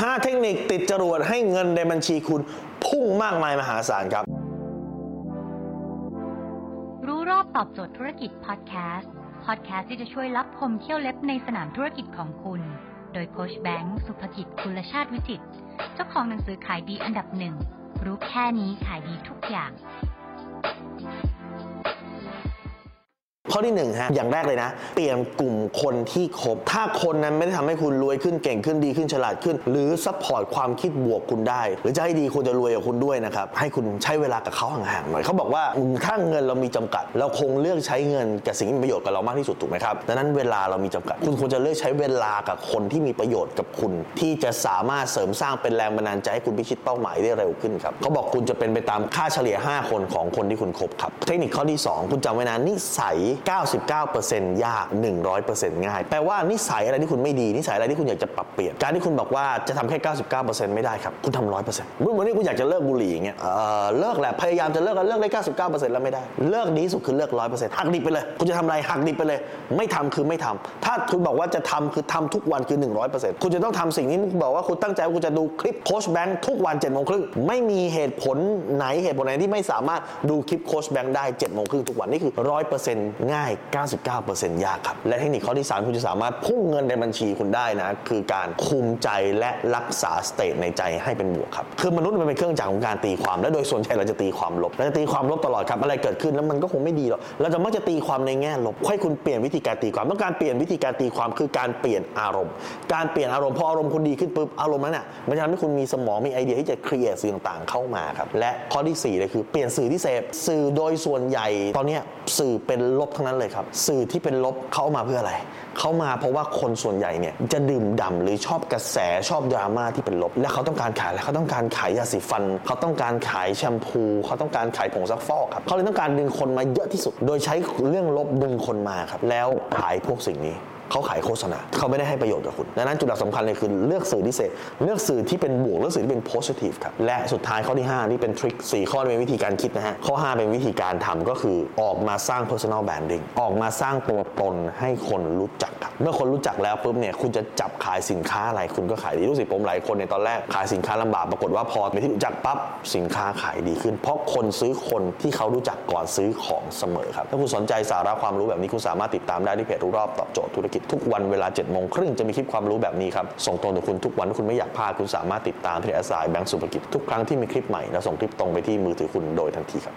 5 เทคนิคติดจรวดให้เงินในบัญชีคุณพุ่งมากมายมหาศาลครับ รู้รอบตอบโจทย์ธุรกิจพอดแคสต์ พอดแคสต์ที่จะช่วยรับพมเที่ยวเล็บในสนามธุรกิจของคุณ โดยโคชแบงค์สุภกิจคุณชาติวิจิต เจ้าของหนังสือขายดีอันดับหนึ่ง รู้แค่นี้ขายดีทุกอย่าง ข้อที่หนึ่งฮะอย่างแรกเลยนะ เปลี่ยนกลุ่มคนที่คบ ถ้าคนนั้นไม่ได้ทำให้คุณรวยขึ้นเก่งขึ้นดีขึ้นฉลาดขึ้น หรือ support ความคิดบวกคุณได้ หรือจะให้ดีคุณจะรวยกับคุณด้วยนะครับ ให้คุณใช้เวลากับเขาห่างๆหน่อยเขาบอกว่าถ้าเงินเรามีจำกัด เราคงเลือกใช้เงินกับสิ่งที่มีประโยชน์กับเรามากที่สุดถูกไหมครับดังนั้นเวลาเรามีจำกัด คุณควรจะเลือกใช้เวลากับคนที่มีประโยชน์กับคุณ ที่จะสามารถเสริมสร้างเป็นแรงบันดาลใจให้คุณพิชิตเป้าหมายได้เร็วขึ้นครับเขาบอกคุณจะเป็นไปตามค่าเฉลี่ย 5 คนของคนที่คุณคบครับเทคนิคข้อที่ 2 คุณจำไว้นะนิสัย99%ยาก 100%ง่าย แปลว่านิสัยอะไรที่คุณไม่ดี นิสัยอะไรที่คุณอยากจะปรับเปลี่ยน การที่คุณบอกว่าจะทำแค่ 99%ไม่ได้ครับ คุณทำ100%เมื่อวันนี้คุณอยากจะเลิกบุหรี่อย่างเงี้ย เอ่อเลิกแหละ พยายามจะเลิกแล้วเลิกได้ 99%แล้วไม่ได้ เลิกดีสุดคือเลิก100%หักดิบไปเลย คุณจะทำอะไรหักดิบไปเลย ไม่ทำคือไม่ทำถ้าคุณบอกว่าจะทำคือทำทุกวันคือ 100%คุณจะต้องทำสิ่งที่บอกว่าคุณตั้งใจว่าคุณจะดูคลิปโค้ชแบงค์ทุกวัน7จ็ดโมงครึ่งไม่มีเหตุผลไหนเหตุผลไหนที่ไม่สามารถดูคลิปโค้ชแบงค์ได้7จ็ดโมงครึ่งทุกวันนี่คือ100%ง่าย 99%ยากครับ และเทคนิคข้อที่ 3 คุณจะสามารถพุ่งเงินในบัญชีคุณได้นะ คือการคุมใจและรักษา state ในใจให้เป็นบวกครับ คือมนุษย์มันเป็นเครื่องจักรของการตีความ และโดยส่วนใหญ่เราจะตีความลบเราจะตีความลบตลอดครับ อะไรเกิดขึ้นแล้วมันก็คงไม่ดีหรอก เราจะมักจะตีความในแง่ลบ ให้คุณเปลี่ยนวิธีการตีความ ต้องการเปลี่ยนวิธีการตีความคือการเปลี่ยนอารมณ์ การเปลี่ยนอารมณ์พออารมณ์คุณดีขึ้นปุ๊บ อารมณ์นั้นน่ะ มันจะทำให้คุณมีสมองมีไอเดียที่จะ create สิ่งต่างๆ เข้ามาครับ และข้อที่สี่เลยคือเปลี่ยนสื่อที่เสพสื่อโดยส่วนใหญ่ตอนนี้สื่อเป็นลบทั้งนั้นเลยครับ สื่อที่เป็นลบเข้ามาเพื่ออะไร เขามาเพราะว่าคนส่วนใหญ่เนี่ยจะดื่มด่ำหรือชอบกระแสชอบดราม่าที่เป็นลบ และเขาต้องการขายอะเขาต้องการขายยาสีฟัน เขาต้องการขายแชมพู เขาต้องการขายผงซักฟอกครับเขาเลยต้องการดึงคนมาเยอะที่สุด โดยใช้เรื่องลบดึงคนมาครับแล้วขายพวกสิ่งนี้ เขาขายโฆษณาเขาไม่ได้ให้ประโยชน์กับคุณดังนั้นจุดหลักสำคัญเลยคือเลือกสื่อที่เสพเลือกสื่อที่เป็นบวกเลือกสื่อที่เป็น positive ครับและสุดท้ายข้อที่ 5 นี่เป็นทริค4ข้อเป็นวิธีการคิดนะฮะข้อ 5 เป็นวิธีการทำก็คือออกมาสร้าง personal branding ออกมาสร้างตัวตนให้คนรู้จักครับเมื่อคนรู้จักแล้วปุ๊บเนี่ยคุณจะจับขายสินค้าอะไรคุณก็ขายดีรู้สึกผมหลายคนในตอนแรกขายสินค้าลำบากปรากฏว่าพอเป็นที่รู้จักปั๊บสินค้าขายดีขึ้น เพราะคนซื้อคนที่เขารู้จักก่อนซื้อของเสมอครับถ้าคุณสนใจสาระความรู้แบบนี้คุณสามารถติดตามได้ที่เพจรู้รอบตอบโจทย์ธุรกิจทุกวันเวลา7โมงครึ่งจะมีคลิปความรู้แบบนี้ครับส่งตรงถึงคุณทุกวันถ้าคุณไม่อยากพลาดคุณสามารถติดตามที่แอสไซแบงก์สุภกิจทุกครั้งที่มีคลิปใหม่แล้วส่งคลิปตรงไปที่มือถือคุณโดยทันทีครับ